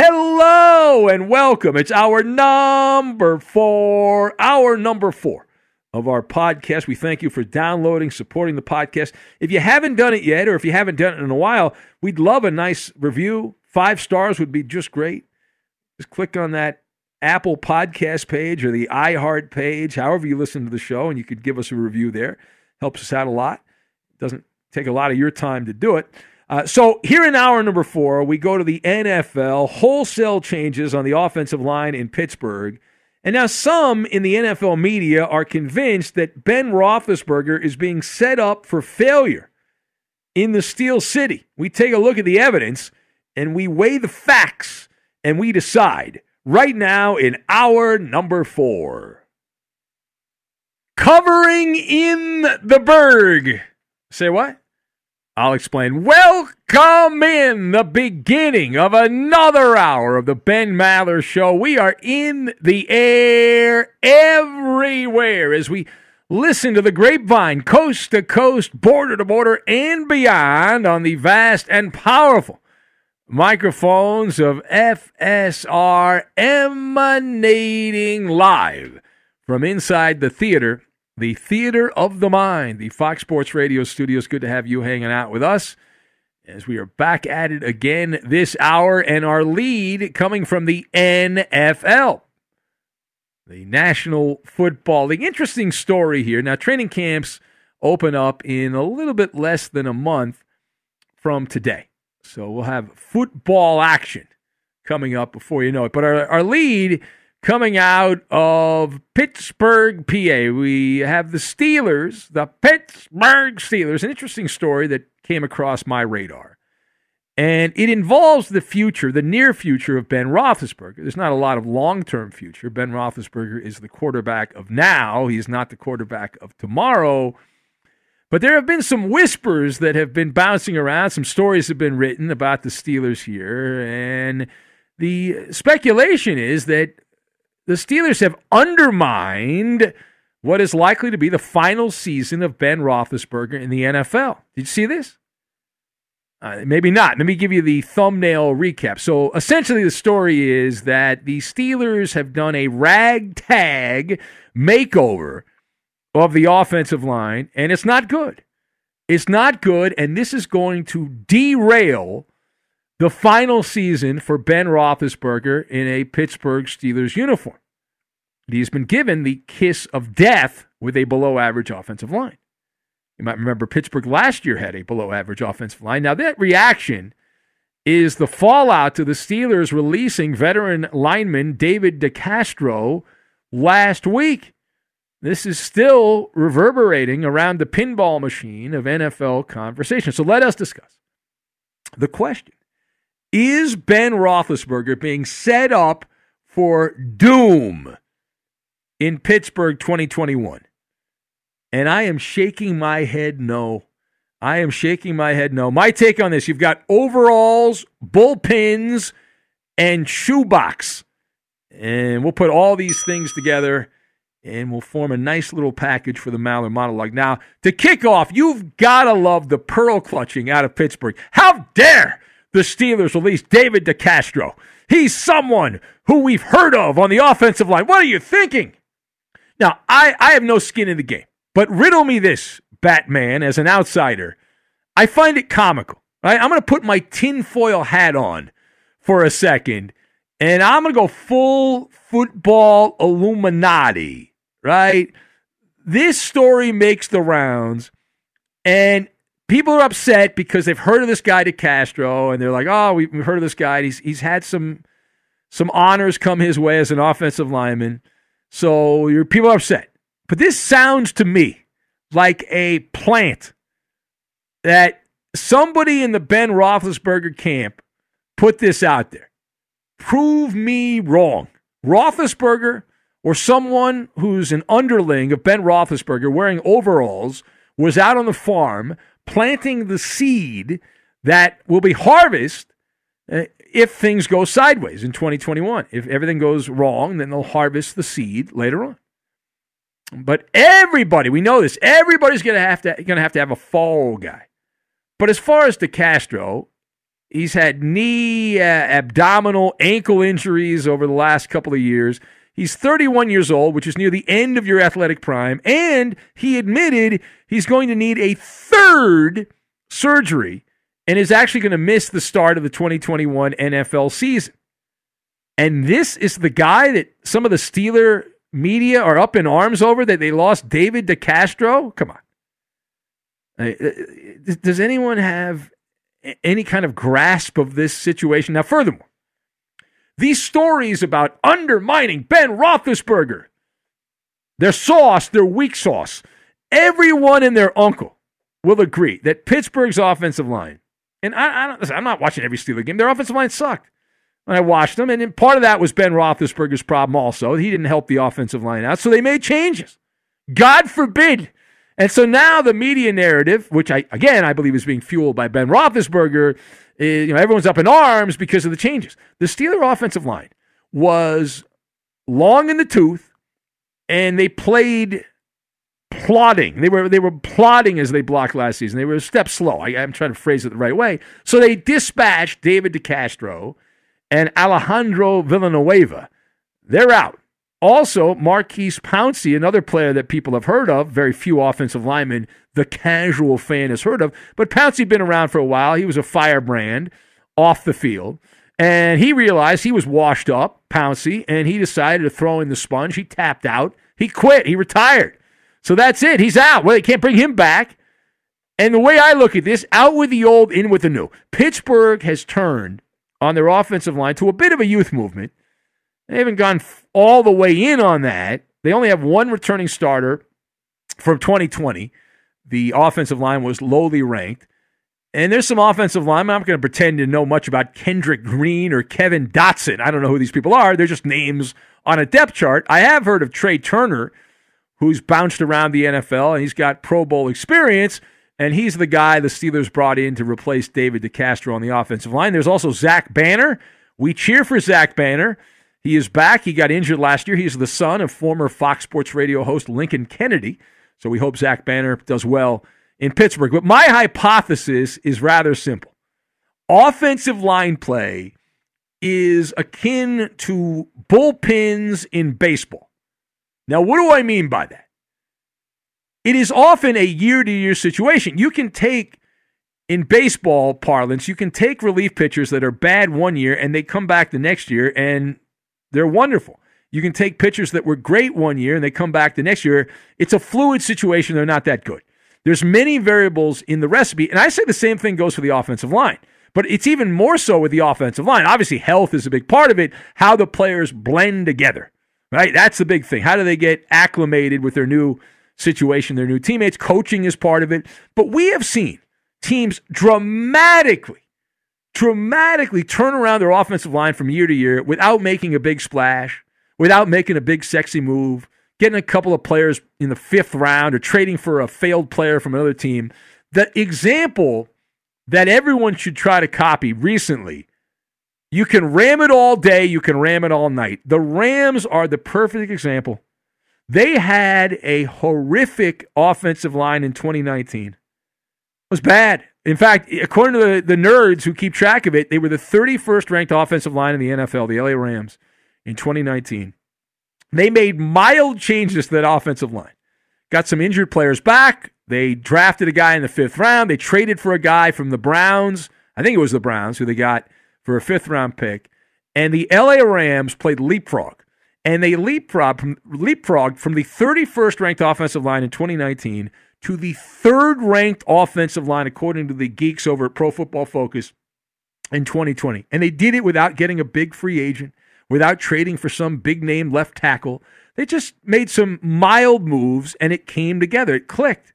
Hello and welcome. It's our number four, our number four of our podcast. We thank you for downloading, supporting the podcast. If you haven't done it yet, or if you haven't done it in a while, we'd love a nice review. Five stars would be just great. Just click on that Apple podcast page or the iHeart page, however you listen to the show, and you could give us a review there. Helps us out a lot. Doesn't take a lot of your time to do it. Uh, so here in hour number four, we go to the NFL wholesale changes on the offensive line in Pittsburgh. And now some in the NFL media are convinced that Ben Roethlisberger is being set up for failure in the Steel City. We take a look at the evidence and we weigh the facts and we decide right now in hour number four. Covering in the Berg. Say what? I'll explain. Welcome in the beginning of another hour of the Ben Maller Show. We are in the air everywhere as we listen to the grapevine, coast to coast, border to border, and beyond on the vast and powerful microphones of FSR emanating live from inside the theater the Theater of the Mind, the Fox Sports Radio studios. Good to have you hanging out with us as we are back at it again this hour, and our lead coming from the NFL, the National Football League. Interesting story here. Now, training camps open up in a little bit less than a month from today. So we'll have football action coming up before you know it. But our, our lead coming out of Pittsburgh, PA, we have the Steelers, the Pittsburgh Steelers. An interesting story that came across my radar. And it involves the future, the near future of Ben Roethlisberger. There's not a lot of long term future. Ben Roethlisberger is the quarterback of now, he's not the quarterback of tomorrow. But there have been some whispers that have been bouncing around. Some stories have been written about the Steelers here. And the speculation is that the Steelers have undermined what is likely to be the final season of Ben Roethlisberger in the NFL. Did you see this? Uh, maybe not. Let me give you the thumbnail recap. So essentially, the story is that the Steelers have done a ragtag makeover of the offensive line, and it's not good. It's not good, and this is going to derail the final season for Ben Roethlisberger in a Pittsburgh Steelers uniform. He's been given the kiss of death with a below average offensive line. You might remember Pittsburgh last year had a below average offensive line. Now, that reaction is the fallout to the Steelers releasing veteran lineman David DeCastro last week. This is still reverberating around the pinball machine of NFL conversation. So let us discuss the question Is Ben Roethlisberger being set up for doom in Pittsburgh 2021? And I am shaking my head no. I am shaking my head no. My take on this you've got overalls, bullpens, and shoebox. And we'll put all these things together and we'll form a nice little package for the Maller monologue. Now, to kick off, you've got to love the pearl clutching out of Pittsburgh. How dare the Steelers release David DeCastro? He's someone who we've heard of on the offensive line. What are you thinking? Now, I, I have no skin in the game. But riddle me this, Batman, as an outsider. I find it comical. Right? I'm going to put my tinfoil hat on for a second, and I'm going to go full football Illuminati, right? This story makes the rounds, and people are upset because they've heard of this guy DeCastro, and they're like, "Oh, we've heard of this guy. He's he's had some some honors come his way as an offensive lineman." So your people are upset. But this sounds to me like a plant that somebody in the Ben Roethlisberger camp put this out there. Prove me wrong. Roethlisberger or someone who's an underling of Ben Roethlisberger wearing overalls was out on the farm planting the seed that will be harvested uh, if things go sideways in 2021. If everything goes wrong, then they'll harvest the seed later on. But everybody, we know this. Everybody's gonna have to gonna have to have a fall guy. But as far as DeCastro, he's had knee, uh, abdominal, ankle injuries over the last couple of years. He's 31 years old, which is near the end of your athletic prime, and he admitted he's going to need a third surgery and is actually going to miss the start of the 2021 NFL season. And this is the guy that some of the Steeler media are up in arms over that they lost David DeCastro? Come on. Uh, uh, does anyone have any kind of grasp of this situation? Now, furthermore, these stories about undermining Ben Roethlisberger, their sauce, their weak sauce, everyone and their uncle will agree that Pittsburgh's offensive line, and I, I don't, I'm not watching every Steeler game, their offensive line sucked. When I watched them, and part of that was Ben Roethlisberger's problem also. He didn't help the offensive line out, so they made changes. God forbid. And so now the media narrative, which I again I believe is being fueled by Ben Roethlisberger, is, you know everyone's up in arms because of the changes. The Steeler offensive line was long in the tooth, and they played plodding. They were they were plodding as they blocked last season. They were a step slow. I, am trying to phrase it the right way. So they dispatched David DeCastro and Alejandro Villanueva. They're out. Also, Maurkice Pouncey, another player that people have heard of, very few offensive linemen the casual fan has heard of, but Pouncey been around for a while. He was a firebrand off the field. And he realized he was washed up, Pouncey, and he decided to throw in the sponge. He tapped out. He quit. He retired. So that's it. He's out. Well, they can't bring him back. And the way I look at this, out with the old, in with the new. Pittsburgh has turned on their offensive line to a bit of a youth movement. They haven't gone all the way in on that. They only have one returning starter from 2020. The offensive line was lowly ranked. And there's some offensive linemen. I'm not going to pretend to know much about Kendrick Green or Kevin Dotson. I don't know who these people are. They're just names on a depth chart. I have heard of Trai Turner, who's bounced around the NFL and he's got Pro Bowl experience. And he's the guy the Steelers brought in to replace David DeCastro on the offensive line. There's also Zach Banner. We cheer for Zach Banner. He is back. He got injured last year. He's the son of former Fox Sports Radio host Lincoln Kennedy. So we hope Zach Banner does well in Pittsburgh. But my hypothesis is rather simple offensive line play is akin to bullpens in baseball. Now, what do I mean by that? It is often a year to year situation. You can take, in baseball parlance, you can take relief pitchers that are bad one year and they come back the next year and they're wonderful. You can take pitchers that were great one year and they come back the next year. It's a fluid situation. They're not that good. There's many variables in the recipe, and I say the same thing goes for the offensive line. But it's even more so with the offensive line. Obviously, health is a big part of it, how the players blend together. Right? That's the big thing. How do they get acclimated with their new situation, their new teammates? Coaching is part of it. But we have seen teams dramatically, dramatically turn around their offensive line from year to year without making a big splash, without making a big sexy move, getting a couple of players in the fifth round or trading for a failed player from another team. The example that everyone should try to copy recently. You can ram it all day, you can ram it all night. The Rams are the perfect example. They had a horrific offensive line in 2019. It was bad. In fact, according to the, the nerds who keep track of it, they were the 31st ranked offensive line in the NFL, the LA Rams, in 2019. They made mild changes to that offensive line. Got some injured players back. They drafted a guy in the fifth round. They traded for a guy from the Browns. I think it was the Browns who they got for a fifth round pick. And the LA Rams played leapfrog. And they leapfrog from, leapfrogged from the 31st ranked offensive line in 2019 to the third ranked offensive line, according to the geeks over at Pro Football Focus in 2020. And they did it without getting a big free agent without trading for some big name left tackle. They just made some mild moves and it came together. It clicked.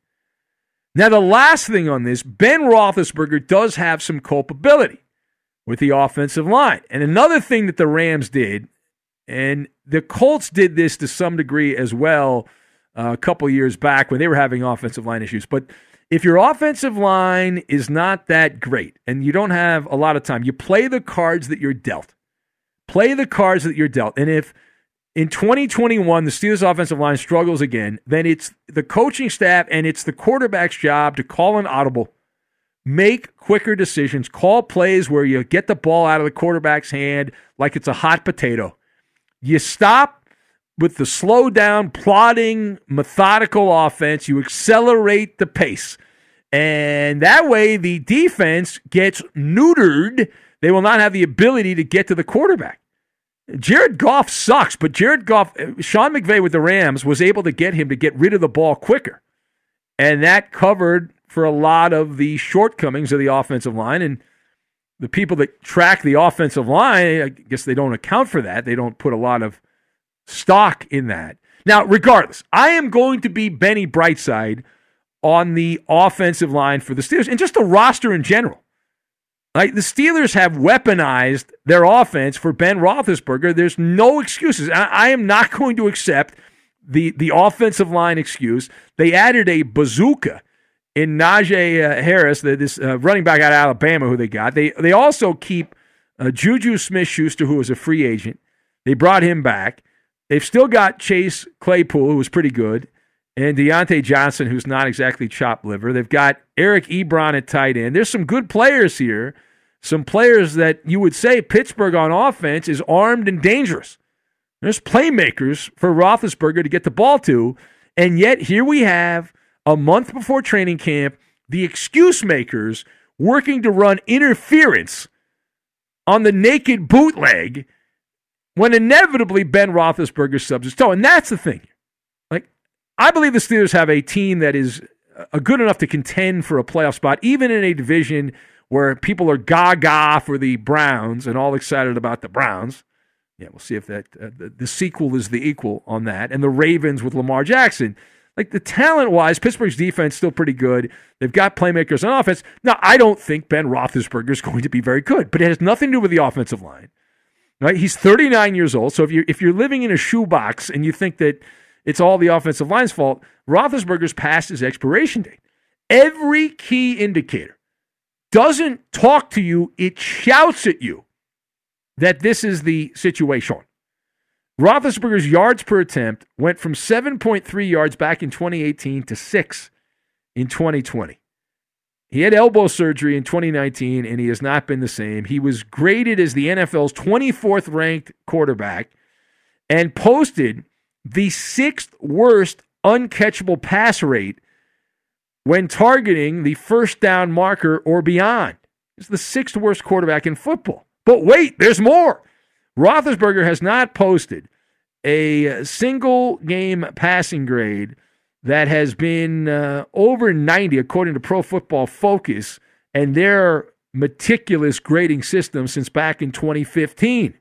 Now, the last thing on this Ben Roethlisberger does have some culpability with the offensive line. And another thing that the Rams did, and the Colts did this to some degree as well uh, a couple years back when they were having offensive line issues. But if your offensive line is not that great and you don't have a lot of time, you play the cards that you're dealt. Play the cards that you're dealt. And if in 2021 the Steelers offensive line struggles again, then it's the coaching staff and it's the quarterback's job to call an audible, make quicker decisions, call plays where you get the ball out of the quarterback's hand like it's a hot potato. You stop with the slow down, plodding, methodical offense, you accelerate the pace. And that way the defense gets neutered they will not have the ability to get to the quarterback. Jared Goff sucks, but Jared Goff, uh, Sean McVay with the Rams was able to get him to get rid of the ball quicker. And that covered for a lot of the shortcomings of the offensive line. And the people that track the offensive line, I guess they don't account for that. They don't put a lot of stock in that. Now, regardless, I am going to be Benny Brightside on the offensive line for the Steelers and just the roster in general. Like the Steelers have weaponized their offense for Ben Roethlisberger. There's no excuses. I, I am not going to accept the the offensive line excuse. They added a bazooka in Najee uh, Harris, the, this uh, running back out of Alabama, who they got. They they also keep uh, Juju Smith Schuster, who was a free agent. They brought him back. They've still got Chase Claypool, who was pretty good and Diontae Johnson, who's not exactly chop liver. They've got Eric Ebron at tight end. There's some good players here, some players that you would say Pittsburgh on offense is armed and dangerous. There's playmakers for Roethlisberger to get the ball to, and yet here we have a month before training camp the excuse makers working to run interference on the naked bootleg when inevitably Ben Roethlisberger subs his toe. And that's the thing. Like, I believe the Steelers have a team that is a good enough to contend for a playoff spot, even in a division where people are gaga for the Browns and all excited about the Browns. Yeah, we'll see if that uh, the, the sequel is the equal on that. And the Ravens with Lamar Jackson. Like the talent wise, Pittsburgh's defense still pretty good. They've got playmakers on offense. Now, I don't think Ben Roethlisberger is going to be very good, but it has nothing to do with the offensive line. Right? He's 39 years old. So if you're if you're living in a shoebox and you think that it's all the offensive line's fault, Roethlisberger's past his expiration date. Every key indicator doesn't talk to you; it shouts at you that this is the situation. Roethlisberger's yards per attempt went from 7.3 yards back in 2018 to 6 in 2020. He had elbow surgery in 2019 and he has not been the same. He was graded as the NFL's 24th ranked quarterback and posted the sixth worst uncatchable pass rate when targeting the first down marker or beyond. He's the sixth worst quarterback in football. But wait, there's more. Roethlisberger has not posted a single game passing grade that has been uh, over 90, according to Pro Football Focus and their meticulous grading system since back in 2015.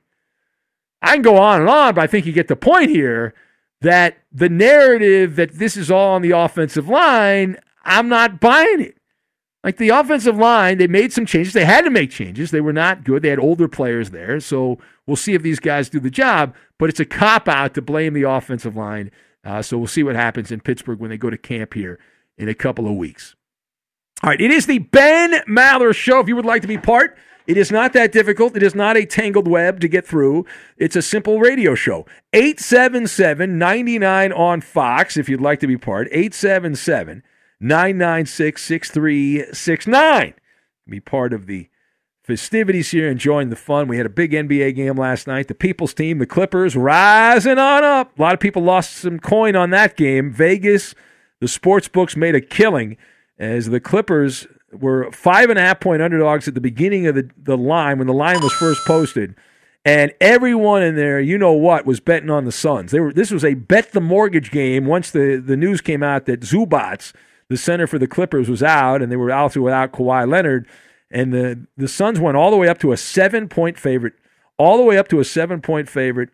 I can go on and on, but I think you get the point here that the narrative that this is all on the offensive line, I'm not buying it. Like the offensive line, they made some changes. They had to make changes. They were not good. They had older players there. So we'll see if these guys do the job. But it's a cop out to blame the offensive line. Uh, so we'll see what happens in Pittsburgh when they go to camp here in a couple of weeks. All right, it is the Ben Maller Show. If you would like to be part, it is not that difficult. It is not a tangled web to get through. It's a simple radio show. 877 99 on Fox, if you'd like to be part. 877 996 6369. Be part of the festivities here, enjoying the fun. We had a big NBA game last night. The People's team, the Clippers, rising on up. A lot of people lost some coin on that game. Vegas, the sports books made a killing as the Clippers were five and a half point underdogs at the beginning of the, the line when the line was first posted. And everyone in there, you know what, was betting on the Suns. They were. This was a bet the mortgage game. Once the, the news came out that Zubac, – the center for the Clippers was out, and they were also without Kawhi Leonard. And the, the Suns went all the way up to a seven point favorite, all the way up to a seven point favorite.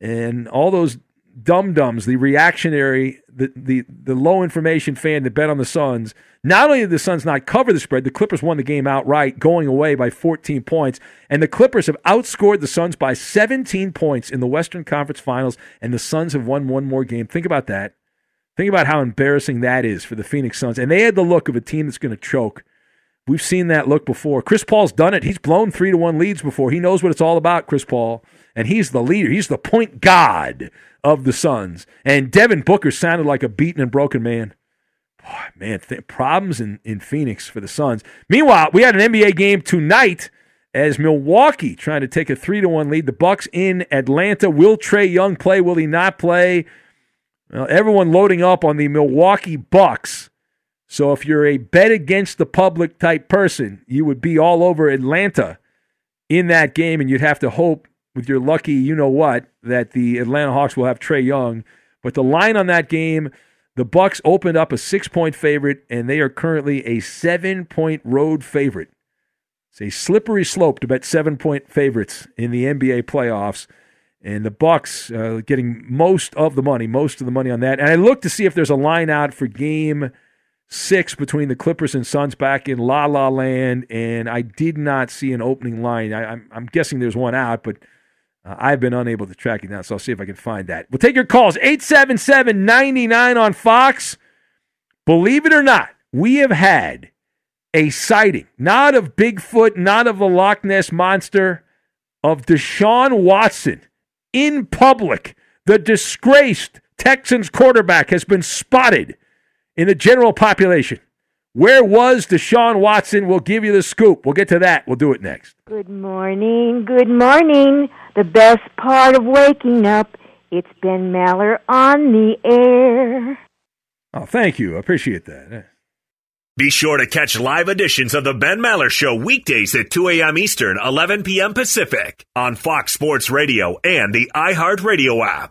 And all those dum dums, the reactionary, the, the, the low information fan that bet on the Suns, not only did the Suns not cover the spread, the Clippers won the game outright, going away by 14 points. And the Clippers have outscored the Suns by 17 points in the Western Conference Finals, and the Suns have won one more game. Think about that. Think about how embarrassing that is for the Phoenix Suns. And they had the look of a team that's going to choke. We've seen that look before. Chris Paul's done it. He's blown three to one leads before. He knows what it's all about, Chris Paul. And he's the leader. He's the point god of the Suns. And Devin Booker sounded like a beaten and broken man. Man, th- problems in, in Phoenix for the Suns. Meanwhile, we had an NBA game tonight as Milwaukee trying to take a three to one lead. The Bucks in Atlanta. Will Trae Young play? Will he not play? Well, everyone loading up on the Milwaukee Bucks. So if you're a bet against the public type person, you would be all over Atlanta in that game, and you'd have to hope with your lucky, you know what, that the Atlanta Hawks will have Trae Young. But the line on that game, the Bucks opened up a six-point favorite, and they are currently a seven-point road favorite. It's a slippery slope to bet seven-point favorites in the NBA playoffs and the Bucks uh, getting most of the money, most of the money on that. And I look to see if there's a line out for Game Six between the Clippers and Suns back in La La Land, and I did not see an opening line. I, am guessing there's one out, but uh, I've been unable to track it down, so I'll see if I can find that. We'll take your calls 877 99 on Fox. Believe it or not, we have had a sighting, not of Bigfoot, not of the Loch Ness Monster, of Deshaun Watson in public. The disgraced Texans quarterback has been spotted in the general population. Where was Deshaun Watson? We'll give you the scoop. We'll get to that. We'll do it next. Good morning. Good morning. The best part of waking up. It's Ben Maller on the air. Oh, thank you. I appreciate that. Be sure to catch live editions of the Ben Maller Show weekdays at 2 a.m. Eastern, 11 p.m. Pacific on Fox Sports Radio and the iHeartRadio app.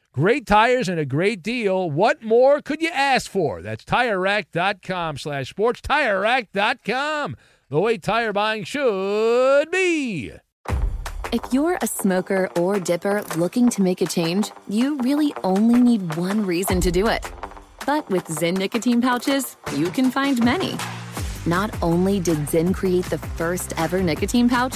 Great tires and a great deal. What more could you ask for? That's TireRack.com slash sports. TireRack.com, the way tire buying should be. If you're a smoker or dipper looking to make a change, you really only need one reason to do it. But with Zyn nicotine pouches, you can find many. Not only did Zyn create the first ever nicotine pouch,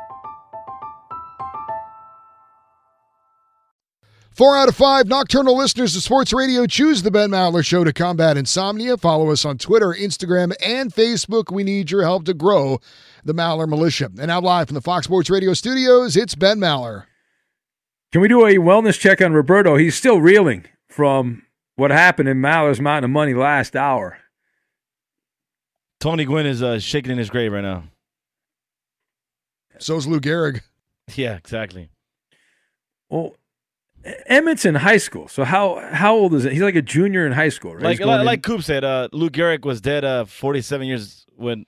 Four out of five nocturnal listeners to sports radio choose the Ben Maller Show to combat insomnia. Follow us on Twitter, Instagram, and Facebook. We need your help to grow the Maller Militia. And now live from the Fox Sports Radio studios, it's Ben Maller. Can we do a wellness check on Roberto? He's still reeling from what happened in Maller's Mountain of Money last hour. Tony Gwynn is uh, shaking in his grave right now. So's Lou Gehrig. Yeah, exactly. Well, Emmett's in high school, so how how old is it? He's like a junior in high school, right? Like like, in- like Coop said, uh, Lou Gehrig was dead uh, 47 years when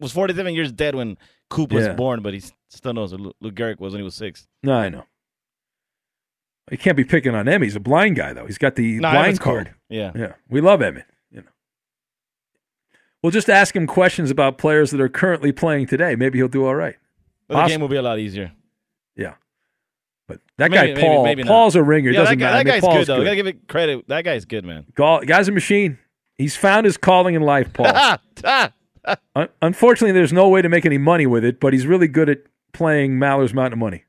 was 47 years dead when Coop was Yeah. born, but he still knows who Lou, Gehrig was when he was six. no, I know. He can't be picking on Emmett. He's a blind guy, though. He's got the blind Emmett's cool. card. Yeah. Yeah, we love Emmett. You know. Well, just ask him questions about players that are currently playing today. Maybe he'll do all right. But the game will be a lot easier. But that Maybe- guy Paul, maybe. Paul's a ringer. Yeah, doesn't that, matter. I that mean, guy's Paul's good though. Gotta give it credit. That guy's good, man. Gall- guy's a machine. He's found his calling in life, Paul. Un- Unfortunately, there's no way to make any money with it, but he's really good at playing Maller's Mountain of Money.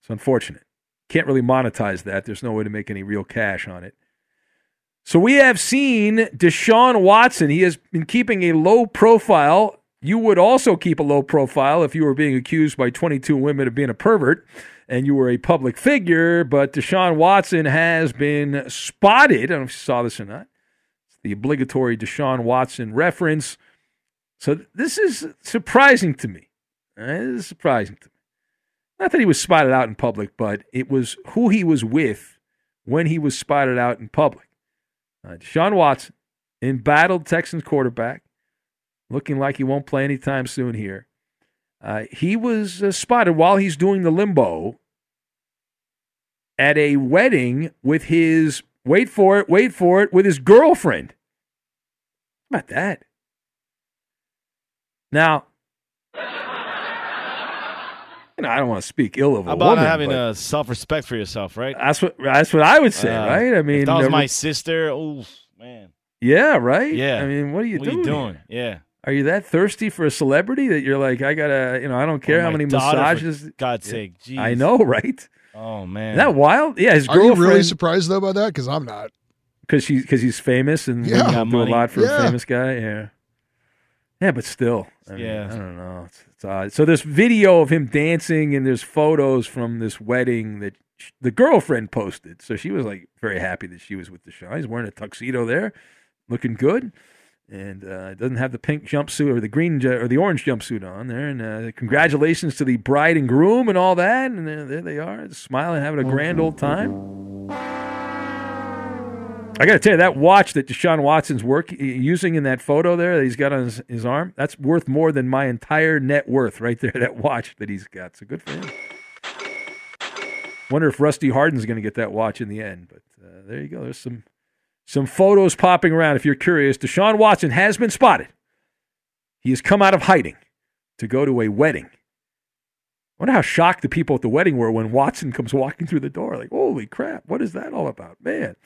It's unfortunate. Can't really monetize that. There's no way to make any real cash on it. So we have seen Deshaun Watson. He has been keeping a low profile. You would also keep a low profile if you were being accused by 22 women of being a pervert and you were a public figure. But Deshaun Watson has been spotted. I don't know if you saw this or not. It's the obligatory Deshaun Watson reference. So this is surprising to me. Uh, This is surprising to me. Not that he was spotted out in public, but it was who he was with when he was spotted out in public. Uh, Deshaun Watson, embattled Texans quarterback, looking like he won't play anytime soon here. Uh, he was uh, spotted while he's doing the limbo at a wedding with his, wait for it, wait for it, with his girlfriend. How about that? Now, you know, I don't want to speak ill of a How about woman. having but uh, self-respect for yourself, right? that's what that's what I would say, Uh, right? I mean, that was my sister. Oh man. yeah, right. Yeah. I mean, what are you What are doing? here? doing? Yeah. Are you that thirsty for a celebrity that you're like, I gotta, you know, I don't care Oh, how many daughter, for massages? God's sake. Jeez. I know, right? Oh man. Isn't that wild? Yeah, his Are you really surprised though by that? Because I'm not. because she's because he's famous and Yeah. women Got will do a lot for Yeah. a famous guy. Yeah, yeah, but still, I mean, Yeah. I don't know. It's, it's odd. So there's video of him dancing and there's photos from this wedding that sh- the girlfriend posted. So she was like very happy that she was with Deshaun. He's wearing a tuxedo there, looking good. And uh, doesn't have the pink jumpsuit or the green ju- or the orange jumpsuit on there. And uh, congratulations to the bride and groom and all that. And uh, there they are, smiling, having a grand old time. I got to tell you, that watch that Deshaun Watson's work using in that photo there that he's got on his, his arm, that's worth more than my entire net worth right there. That watch that he's got. So good for him. Wonder if Rusty Hardin's going to get that watch in the end. But uh, there you go. There's some some photos popping around. If you're curious, Deshaun Watson has been spotted. He has come out of hiding to go to a wedding. wonder how shocked the people at the wedding were when Watson comes walking through the door. Like, holy crap, what is that all about? Man.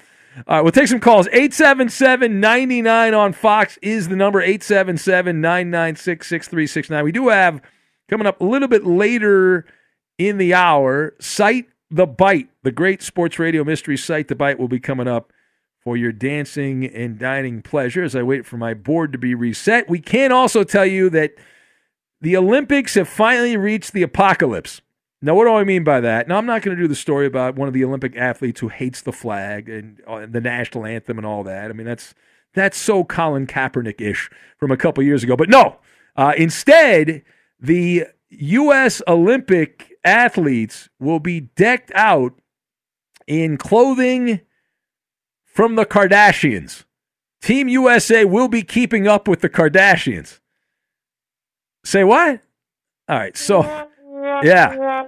All right, we'll take some calls. 877 99 on Fox is the number 877 996 6369. We do have coming up a little bit later in the hour, Cite the Byte, the great sports radio mystery Cite the Byte will be coming up for your dancing and dining pleasure as I wait for my board to be reset. We can also tell you that the Olympics have finally reached the apocalypse. Now, what do I mean by that? Now, I'm not going to do the story about one of the Olympic athletes who hates the flag and uh, the national anthem and all that. I mean, that's that's so Colin Kaepernick ish from a couple years ago. But no, uh, instead, the U.S. Olympic athletes will be decked out in clothing from the Kardashians. Team USA will be keeping up with the Kardashians. Say what? All right, so yeah.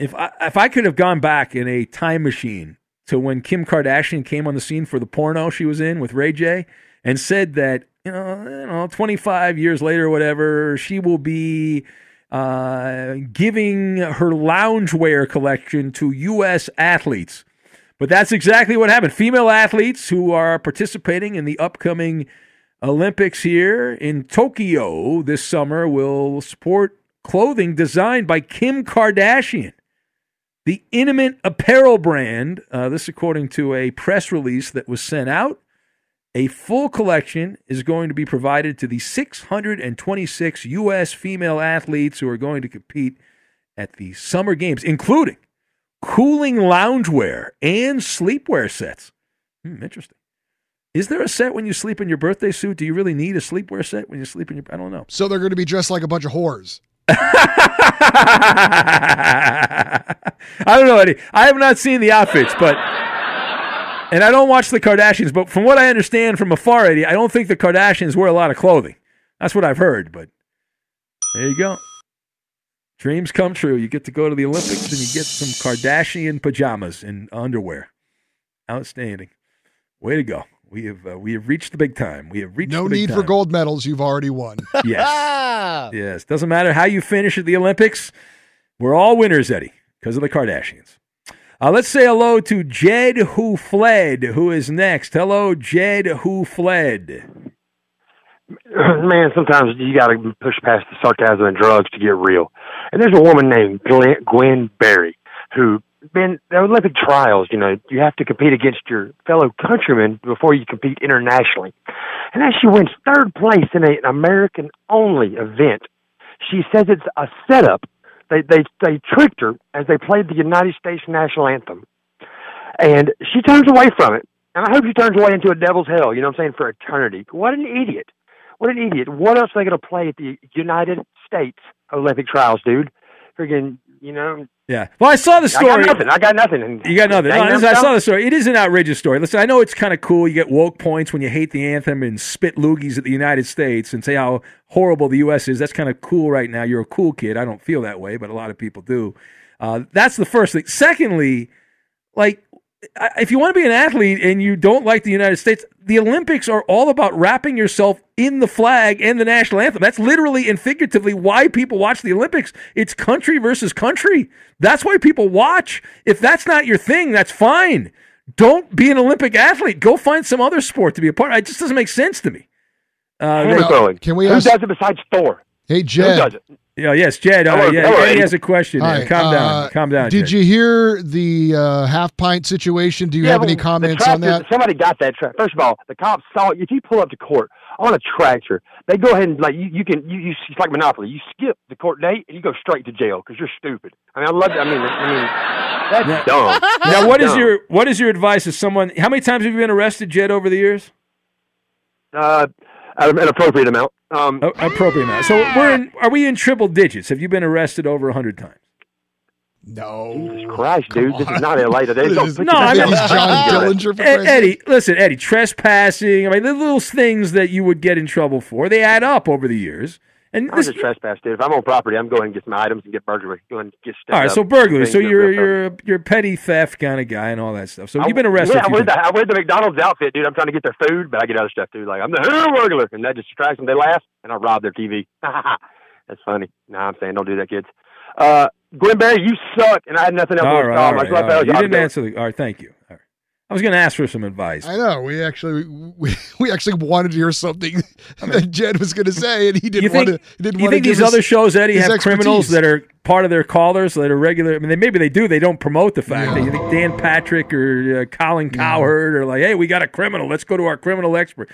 If I if I could have gone back in a time machine to when Kim Kardashian came on the scene for the porno she was in with Ray J and said that you know, you know 25 years later or whatever she will be uh, giving her loungewear collection to U.S. athletes. But that's exactly what happened. Female athletes who are participating in the upcoming Olympics here in Tokyo this summer will support clothing designed by Kim Kardashian. The intimate apparel brand, uh, this according to a press release that was sent out, a full collection is going to be provided to the 626 U.S. female athletes who are going to compete at the Summer Games, including cooling loungewear and sleepwear sets. Hmm, interesting. Is there a set when you sleep in your birthday suit? Do you really need a sleepwear set when you sleep in your? I don't know. So they're going to be dressed like a bunch of whores. I don't know, Eddie. I have not seen the outfits, but and I don't watch the Kardashians. But from what I understand from afar, Eddie, I don't think the Kardashians wear a lot of clothing. That's what I've heard. But there you go. Dreams come true. You get to go to the Olympics and you get some Kardashian pajamas and underwear. Outstanding. Way to go. We have uh, we have reached the big time. We have reached No the big need for gold medals. You've already won. Yes. yes. Doesn't matter how you finish at the Olympics. We're all winners, Eddie, because of the Kardashians. Uh, let's say hello to Jed Who Fled, who is next. Hello, Jed Who Fled. man, sometimes you got to push past the sarcasm and drugs to get real. And there's a woman named Glenn, Gwen Berry who been the Olympic trials. You know, you have to compete against your fellow countrymen before you compete internationally. And as she wins third place in a, an American-only event, she says it's a setup. They they they tricked her as they played the United States national anthem, and she turns away from it. And I hope she turns away into a devil's hell. You know what I'm saying? For eternity. What an idiot! What an idiot! What else are they going to play at the United States Olympic trials, dude? Freaking, you know. Yeah. Well, I saw the story. I got nothing. I got nothing. You got nothing. No, I saw the story. It is an outrageous story. Listen, I know it's kind of cool. You get woke points when you hate the anthem and spit loogies at the United States and say how horrible the U.S. is. That's kind of cool right now. You're a cool kid. I don't feel that way, but a lot of people do. Uh, that's the first thing. Secondly, like if you want to be an athlete and you don't like the United States, the Olympics are all about wrapping yourself in the flag and the national anthem. That's literally and figuratively why people watch the Olympics. It's country versus country. That's why people watch. If that's not your thing, that's fine. Don't be an Olympic athlete. Go find some other sport to be a part. of. It just doesn't make sense to me. Uh, Hand throwing. Can we Who does it besides Thor? Hey, Who Jed. Does it? yeah, yes, Jed. Uh, Hello- yeah, hello, Eddie Eddie. has a question. All right, Calm down. uh, Calm down. Did Jed. you hear the uh, half pint situation? Do you Yeah, have any the comments on that? Somebody got that. Tra- First of all, the cops saw if you pull up to court on a tractor, they go ahead and like you, you can you, you it's like Monopoly. You skip the court date and you go straight to jail because you're stupid. I mean, I love. I mean, I mean, that's dumb. Now, That's what is dumb. your what is your advice to someone? How many times have you been arrested, Jed, over the years? uh, an appropriate amount? Um, A- appropriate amount. So we're in. Are we in triple digits? Have you been arrested over hundred times? No. Jesus Christ, dude, this is not LA today. What Don't is- put No, I hands mean- He's John ground. Dillinger for Ed- Eddie, listen, Eddie, trespassing. I mean, the little things that you would get in trouble for, they add up over the years. And I'm just trespass, dude. If I'm on property, I'm going and get some items and get burglary. Go and get stuff. all right, so burglary. So you're you're a- you're a petty theft kind of guy and all that stuff. So you've been I- arrested. Yeah, I wear, the, I wear the McDonald's outfit, dude. I'm trying to get their food, but I get other stuff too. Like I'm the burglar, and that just distracts them. They laugh, and I rob their TV. That's funny. No, I'm saying don't do that, kids. Uh, Gwen Berry, you suck, and I had nothing else All to right, all I right, all to right. You didn't answer the. All right, thank you. All right. I was going to ask for some advice. I know. We actually we, we actually wanted to hear something that Jed was going to say, and he didn't you think, want to. He didn't you want to think these us other shows, Eddie, his have criminals that are part of their callers that are regular? I mean, they, maybe they do. They don't promote the fact Yeah. that you think Dan Patrick or uh, Colin Cowherd are like, hey, we got a criminal. Let's go to our criminal expert.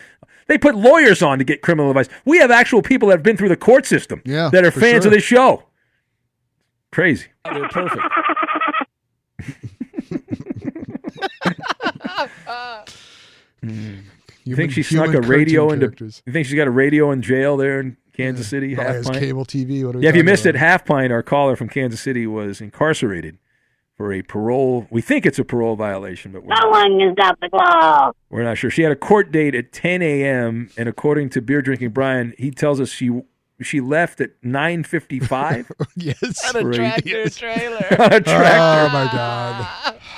They put lawyers on to get criminal advice. We have actual people that have been through the court system Yeah, that are fans sure. of this show. Crazy. They're perfect. Uh, you think she human snuck a radio into? You think she's got a radio in jail there in Kansas City? Probably Half has pint? cable TV. What Yeah, if you talking missed it. Half Pint, our caller from Kansas City, was incarcerated for a parole. We think it's a parole violation, but we're, Someone is got the law. we're not sure. She had a court date at 10 a.m. and according to beer drinking Brian, he tells us she she left at 9:55 yes, On a for a- tractor trailer. on a tractor. Oh my god.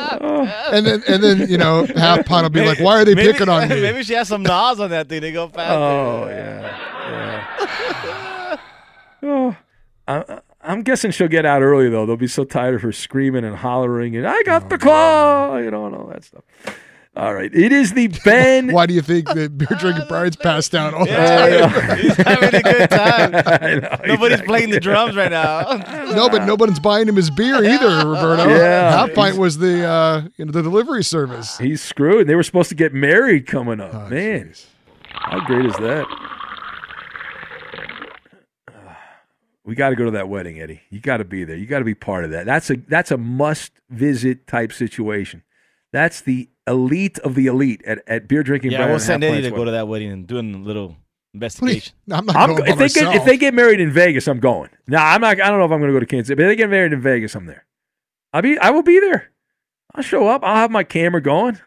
and then and then you know half pint will be like, why are they maybe, picking on me? Maybe she has some nos on that thing to go oh, faster. Oh yeah, yeah. oh, I, I'm guessing she'll get out early though. They'll be so tired of her screaming and hollering and I got oh, the claw, you know, and all that stuff. All right, it is the Ben. Why do you think that beer drinking Brian's passed out all the time? he's having a good time. Know, Nobody's exactly. playing the drums right now. No, but nobody's buying him his beer either, Roberto. Yeah. Half pint was the uh, you know the delivery service. He's screwed. They were supposed to get married coming up. Oh, Man, jeez. how great is that? We got to go to that wedding, Eddie. You got to be there. You got to be part of that. That's a that's a must visit type situation. That's the elite of the elite at, at beer drinking. yeah, Brian we'll and send Half Eddie to go to that wedding and doing a little What do investigation. I'm not I'm, going go- by if they get myself. if they get married in Vegas, I'm going. No, I'm not. I don't know if I'm going to go to Kansas City, but if they get married in Vegas, I'm there. I'll be. I will be there. I'll show up. I'll have my camera going.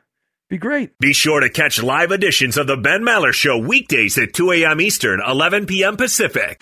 Be great. Be sure to catch live editions of the Ben Maller Show weekdays at 2 a.m. Eastern, 11 p.m. Pacific.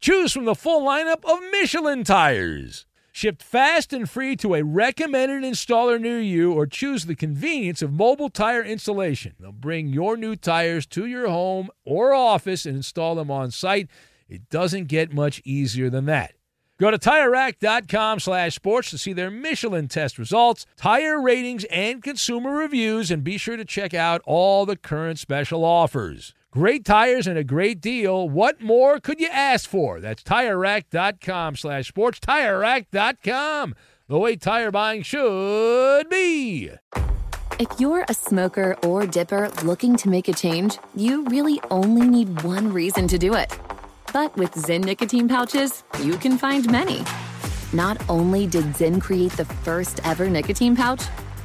Choose from the full lineup of Michelin tires. Shipped fast and free to a recommended installer near you, or choose the convenience of mobile tire installation. They'll bring your new tires to your home or office and install them on site. It doesn't get much easier than that. Go to TireRack.com slash sports to see their Michelin test results, tire ratings, and consumer reviews, and be sure to check out all the current special offers. Great tires and a great deal. What more could you ask for? That's TireRack.com slash sports. TireRack.com, the way tire buying should be. If you're a smoker or dipper looking to make a change, you really only need one reason to do it. But with Zyn nicotine pouches, you can find many. Not only did Zyn create the first ever nicotine pouch,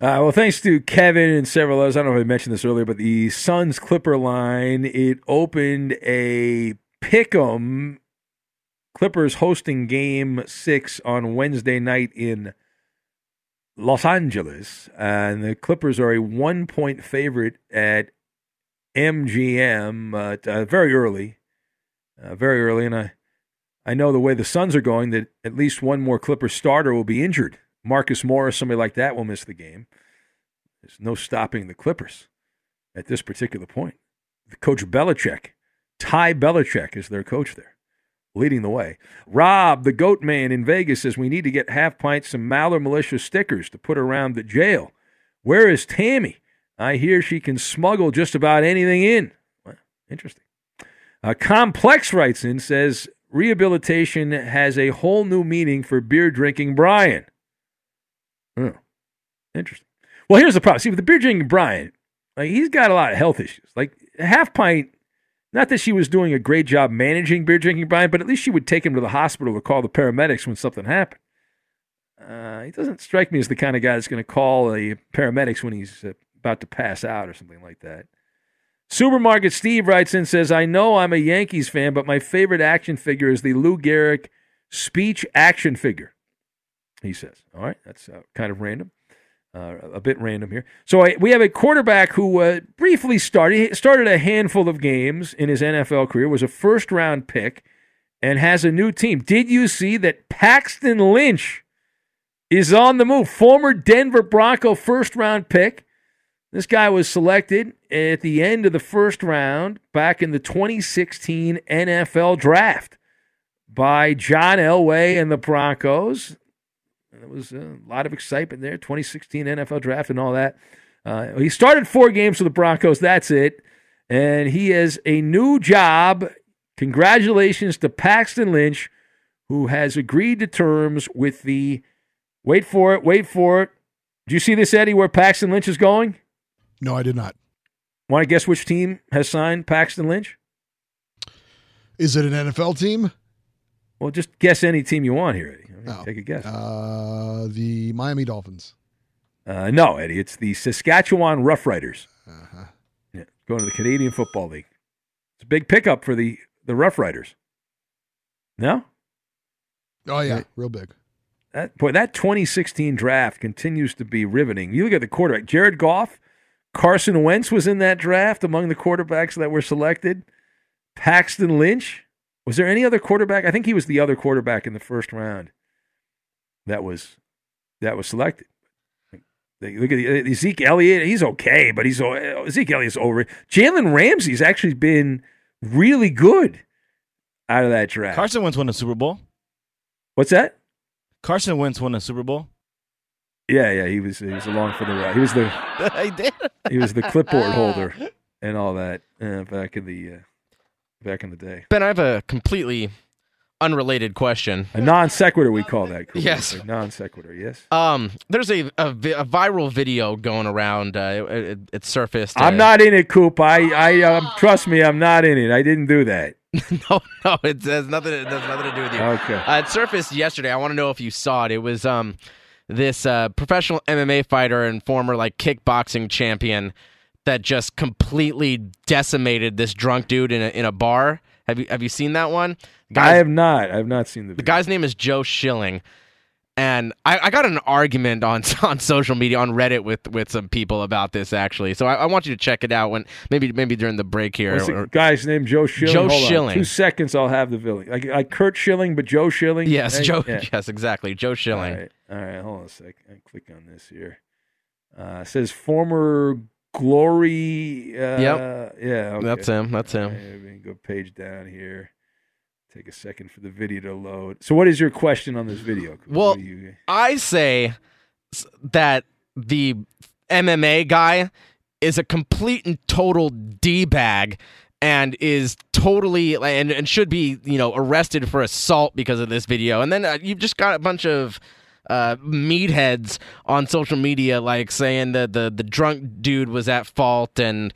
Uh, well, thanks to Kevin and several others. I don't know if I mentioned this earlier, but the Suns Clipper line it opened a pick'em Clippers hosting Game Six on Wednesday night in Los Angeles, and the Clippers are a one-point favorite at MGM uh, very early. uh, very early, and I, I know the way the Suns are going that at least one more Clipper starter will be injured. Marcus Morris, somebody like that, will miss the game. There's no stopping the Clippers at this particular point. The coach Belichick, Ty Belichick, is their coach there, leading the way. Rob, the goat man in Vegas, says we need to get half pints some Maller Militia stickers to put around the jail. Where is Tammy? I hear she can smuggle just about anything in. Well, interesting. Uh, Complex writes in says rehabilitation has a whole new meaning for beer drinking Brian. Oh, interesting. Well, here's the problem. See, with the beer drinking Brian, like he's got a lot of health issues. Like half pint, not that she was doing a great job managing beer drinking Brian, but at least she would take him to the hospital or call the paramedics when something happened. Uh, he doesn't strike me as the kind of guy that's going to call the paramedics when he's uh, about to pass out or something like that. Supermarket Steve writes in says, I know I'm a Yankees fan, but my favorite action figure is the Lou Gehrig speech action figure. He says, All right, that's uh, kind of random. Uh, a bit random here. So I, we have a quarterback who uh, briefly started started a handful of games in his NFL career, was a first round pick, and has a new team. Did you see that Paxton Lynch is on the move? Former Denver Bronco first round pick. This guy was selected at the end of the first round back in the 2016 NFL draft by John Elway and the Broncos. There was a lot of excitement there. 2016 NFL draft and all that. Uh, he started four games for the Broncos. That's it. And he has a new job. Congratulations to Paxton Lynch, who has agreed to terms with the. Wait for it. Wait for it. Do you see this, Eddie, where Paxton Lynch is going? No, I did not. Want to guess which team has signed Paxton Lynch? Is it an NFL team? Well, just guess any team you want here, Eddie. No. Take a guess. Uh, the Miami Dolphins. Uh, no, Eddie. It's the Saskatchewan Roughriders. Uh-huh. Yeah, going to the Canadian Football League. It's a big pickup for the the Roughriders. No, Oh yeah, Right. real big. that boy, that 2016 draft continues to be riveting. You look at the quarterback, Jared Goff, Carson Wentz was in that draft among the quarterbacks that were selected. Paxton Lynch. Was there any other quarterback? I think he was the other quarterback in the first round. That was that was selected. Look at the, Zeke Elliott. He's okay, but he's o- Zeke Elliott's over. Jalen Ramsey's actually been really good out of that draft. Carson Wentz won a Super Bowl. What's that? Carson Wentz won a Super Bowl. Yeah, yeah, he was he was along for the ride. He was the I did. he was the clipboard holder and all that uh, back in the uh, back in the day. Ben, I have a completely unrelated question. A non sequitur, we call that. Cooper. Yes. non sequitur. Yes. Um, there's a, a, a viral video going around. Uh, it, it, it surfaced. uh, I'm not in it, Coop. I I um, trust me, I'm not in it. I didn't do that. no, no, it has nothing. It has nothing to do with you. Okay. Uh, it surfaced yesterday. I want to know if you saw it. It was um this uh, professional MMA fighter and former like kickboxing champion that just completely decimated this drunk dude in a in a bar. Have you have you seen that one? I have not. I have not seen the. The guy's name is Joe Schilling, and I, I got an argument on on social media on Reddit with with some people about this actually. So I, I want you to check it out when maybe maybe during the break here. What's the or- guy's name? Joe Schilling. Joe Hold on. Schilling. Two seconds, I'll have the villain. Like like Curt Schilling, but Joe Schilling. yes, Right? Joe. Yeah. Yes, exactly, Joe Schilling. All right, all right. Hold on a sec. I click on this here. Uh, it says former glory. Uh, Yep. Yeah. Okay. That's him, that's him. Right, we can go page down here. Take a second for the video to load. So, what is your question on this video? Well, you- I say that the MMA guy is a complete and total d bag and is totally and, and should be you know arrested for assault because of this video. And then uh, you've just got a bunch of uh, meatheads on social media like saying that the the drunk dude was at fault and.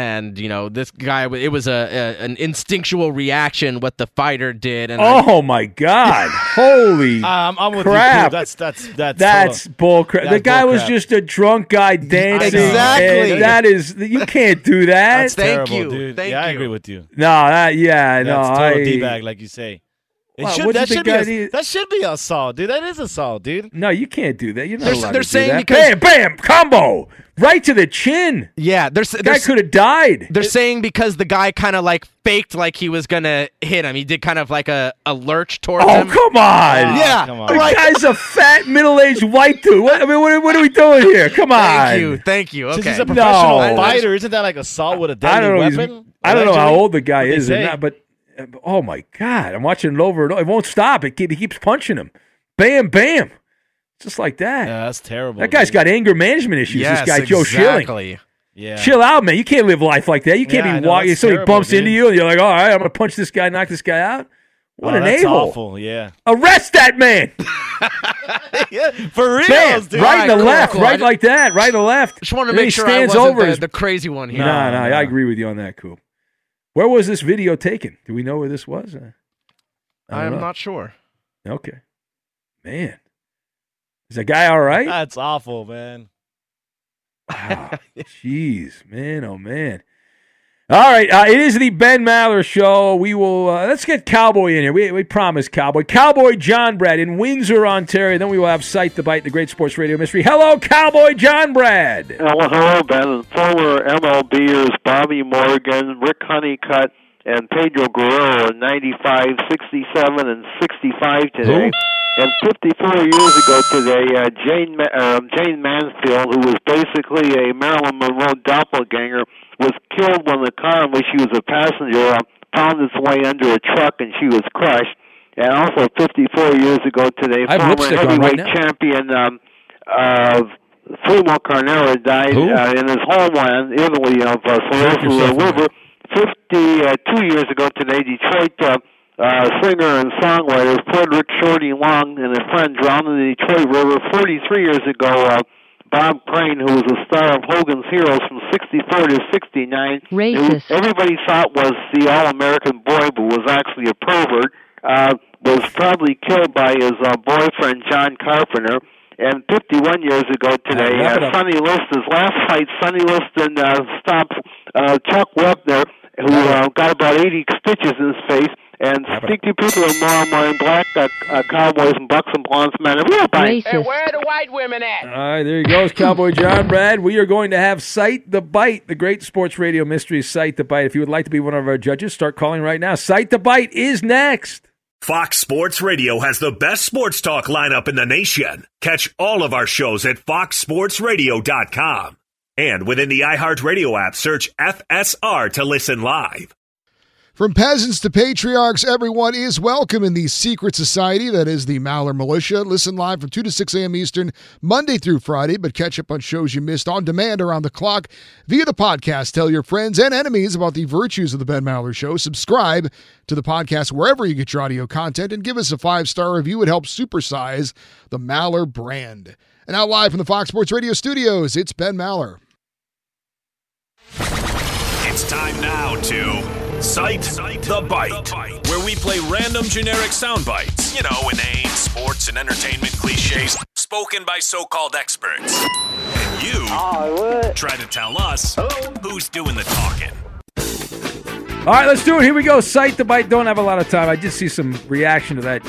And you know this guy. It was a, a an instinctual reaction what the fighter did. And I- oh my God! Holy Um, I'm with you. crap! Coop. That's that's that's That's bull crap. The guy bull was crap. just a drunk guy dancing. Exactly. and that is you can't do that. That's Thank terrible, you. dude. Thank yeah, I agree with you. no, that, yeah, no. That's total I, d bag, like you say. It Wow, should, what do you that, should be a, need- that should be assault, dude. That is assault, dude. No, you can't do that. You're not They're- allowed they're to do that. because- bam, bam, combo right to the chin. Yeah, they're, The they're guy could have died. They're saying because the guy kind of like faked like he was gonna hit him. He did kind of like a, a lurch towards Oh him. come on! Yeah, ah, come on. The like- guy's a fat, middle-aged white dude. What, I mean, what, what are we doing here? Come on! Thank you, thank you. Since Okay. he's a professional No. fighter, isn't that like assault with a deadly I don't know. weapon? I don't know how old the guy is or not, but oh my god, I'm watching it over and over. It won't stop. It keep, he keeps punching him. Bam, bam, just like that. Yeah, that's terrible. that guy's dude. got anger management issues. yes, this guy Joe Schilling. Yeah. Chill out, man. You can't live life like that. You can't Yeah, be walking. Somebody terrible, bumps dude. into you, and you're like, "All right, I'm gonna punch this guy, knock this guy out." What Oh, an that's a hole! awful. Yeah. Arrest that man! yeah. For real. Right in the cool, left, cool. right I like that, right in the left. Just wanted to he make sure I stands wasn't over the, his- the crazy one here. No, no, no. I agree with you on that, Coop. Where was this video taken? Do we know where this was? Uh, I I'm know. not sure. Okay, man, is that guy all right? That's awful, man. Wow. Jeez, man, oh man. All right, uh, it is the Ben Maller Show. We will uh, let's get Cowboy in here. We we promised Cowboy, Cowboy John Brad in Windsor, Ontario. Then we will have Cite the Byte, the Great Sports Radio Mystery. Hello, Cowboy John Brad. Hello, hello, Ben. Former MLBers Bobby Morgan, Rick Honeycutt, and Pedro Guerrero in 95, 67, and 65 today. And 54 years ago today, uh, Jane Ma- um, Jayne Mansfield, who was basically a Marilyn Monroe doppelganger, was killed when the car in which she was a passenger uh, found its way under a truck and she was crushed. And also 54 years ago today, I former on right heavyweight champion um, of Primo Carnera died uh, in his homeland, Italy, of uh, yourself River. 52 years ago today, Detroit uh, uh, singer and songwriter Frederick Shorty Long and a friend drowned in the Detroit River. 43 years ago, uh, Bob Crane, who was a star of Hogan's Heroes from 64 to 69, who Racist. everybody thought was the all-American boy, but was actually a pervert, uh, was probably killed by his uh, boyfriend John Carpenter. And 51 years ago today, wrap it uh, up. Sonny Liston's last fight, Sonny Liston uh, stopped uh, Chuck Wepner, who uh, got about 80 stitches in his face. And Wrap it up. stinky people are more and wearing black uh, uh, cowboys and bucks and blondes, man. And where the white women at? All right, there he goes, Cowboy John Brad. We are going to have Cite the Byte, the great sports radio mystery Cite the Byte. If you would like to be one of our judges, start calling right now. Cite the Byte is next. Fox Sports Radio has the best sports talk lineup in the nation. Catch all of our shows at foxsportsradio.com. And within the iHeartRadio app, search FSR to listen live. From peasants to patriarchs, everyone is welcome in the secret society that is the Maller Militia. Listen live from 2 to 6 a.m. Eastern, Monday through Friday, but catch up on shows you missed on demand around the clock via the podcast. Tell your friends and enemies about the virtues of the Ben Maller Show. Subscribe to the podcast wherever you get your audio content and give us a five star review. It helps supersize the Maller brand. And now, live from the Fox Sports Radio studios, it's Ben Maller. It's time now to Cite the Byte, where we play random generic sound bites. You know, inane sports and entertainment cliches spoken by so called experts. And you try to tell us who's doing the talking. All right, let's do it. Here we go. Cite the Byte. Don't have a lot of time. I did see some reaction to that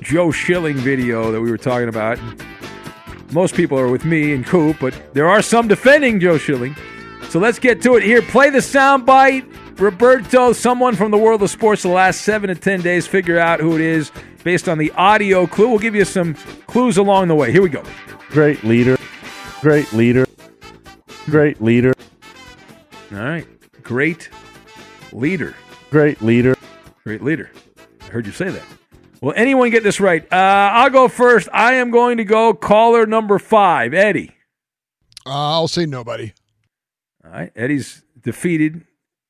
Joe Schilling video that we were talking about. Most people are with me and Coop, but there are some defending Joe Schilling. So let's get to it here. Play the sound bite. Roberto, someone from the world of sports the last seven to ten days, figure out who it is based on the audio clue. We'll give you some clues along the way. Here we go. Great leader. Great leader. Great leader. All right. Great leader. Great leader. Great leader. I heard you say that. Will anyone get this right? Uh, I'll go first. I am going to go caller number five, Eddie. Uh, I'll say nobody. All right. Eddie's defeated.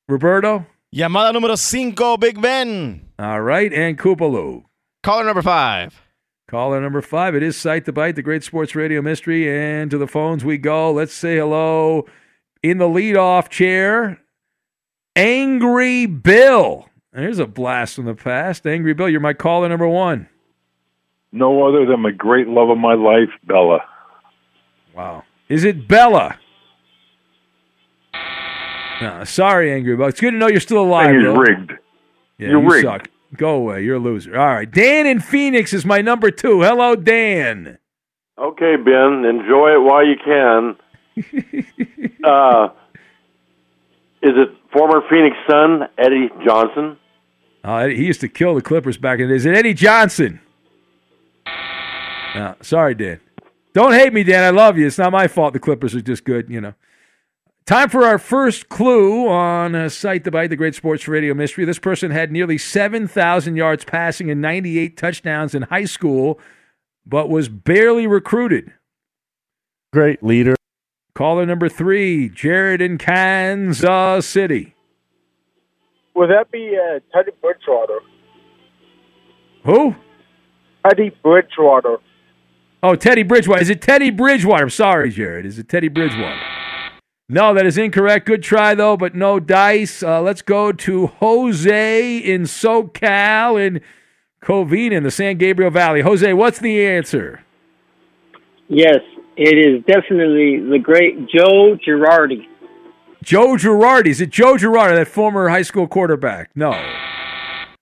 Roberto. Llamada número cinco, Big Ben. All right. And Kupalo. Caller number five. Caller number five. It is Cite the Byte, the great sports radio mystery. And to the phones we go. Let's say hello in the leadoff chair. Angry Bill. There's a blast from the past. Angry Bill, you're my caller number one. No other than my great love of my life, Bella. Wow. Is it Bella? Sorry, Angry Bill. It's good to know you're still alive. Thing is rigged. Yeah, You're you rigged. suck. Go away. You're a loser. All right. Dan in Phoenix is my number two. Hello, Dan. Okay, Ben. Enjoy it while you can. uh, is it former Phoenix Sun Eddie Johnson? Uh, he used to kill the Clippers back in the day. Is it Eddie Johnson? No, sorry, Dan. Don't hate me, Dan. I love you. It's not my fault. The Clippers are just good, you know. Time for our first clue on uh, Cite the Byte, the great sports radio mystery. This person had nearly 7,000 yards passing and 98 touchdowns in high school, but was barely recruited. Great leader. Caller number three, Jared in Kansas City. Would that be uh, Teddy Bridgewater? Who? Teddy Bridgewater. Oh, Teddy Bridgewater. Is it Teddy Bridgewater? I'm sorry, Jared. Is it Teddy Bridgewater? No, that is incorrect. Good try, though, but no dice. Uh, let's go to Jose in SoCal in Covina in the San Gabriel Valley. Jose, what's the answer? Yes, it is definitely the great Joe Girardi. Joe Girardi. Is it Joe Girardi, that former high school quarterback? No.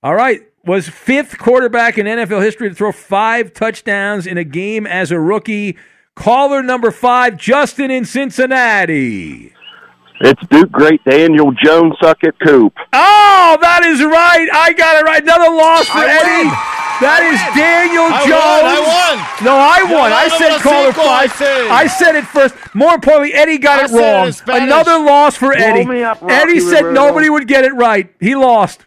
All right. Was fifth quarterback in NFL history to throw five touchdowns in a game as a rookie. Caller number five, Justin in Cincinnati. It's Duke great Daniel Jones suck at Coop. Oh, that is right. I got it right. Another loss for I Eddie. won. That is Daniel I Jones. won, I won. No, I Yo, won. I no, said caller cinco, five. said. I said it first. More importantly, Eddie got I it said it wrong. Another loss for Blow Eddie. up, Rocky Eddie said Rivera. nobody would get it right. He lost.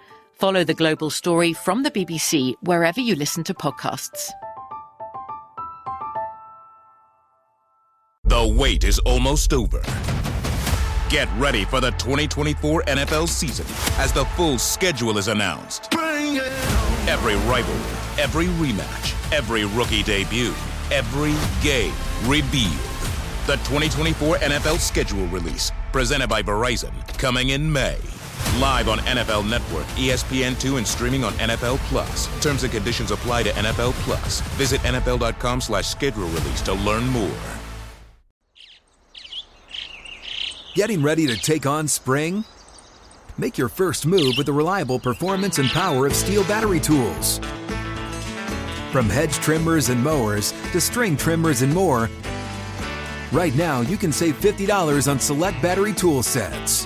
Follow The Global Story from the BBC wherever you listen to podcasts. The wait is almost over. Get ready for the 2024 NFL season as the full schedule is announced. Every rivalry, every rematch, every rookie debut, every game revealed. The 2024 NFL schedule release, presented by Verizon, coming in May. Live on NFL Network, E ESPN2, and streaming on NFL Plus. Terms and conditions apply to NFL Plus. Visit NFL.com slash schedule release to learn more. Getting ready to take on spring? Make your first move with the reliable performance and power of STIHL battery tools. From hedge trimmers and mowers to string trimmers and more, right now you can save $50 on select battery tool sets.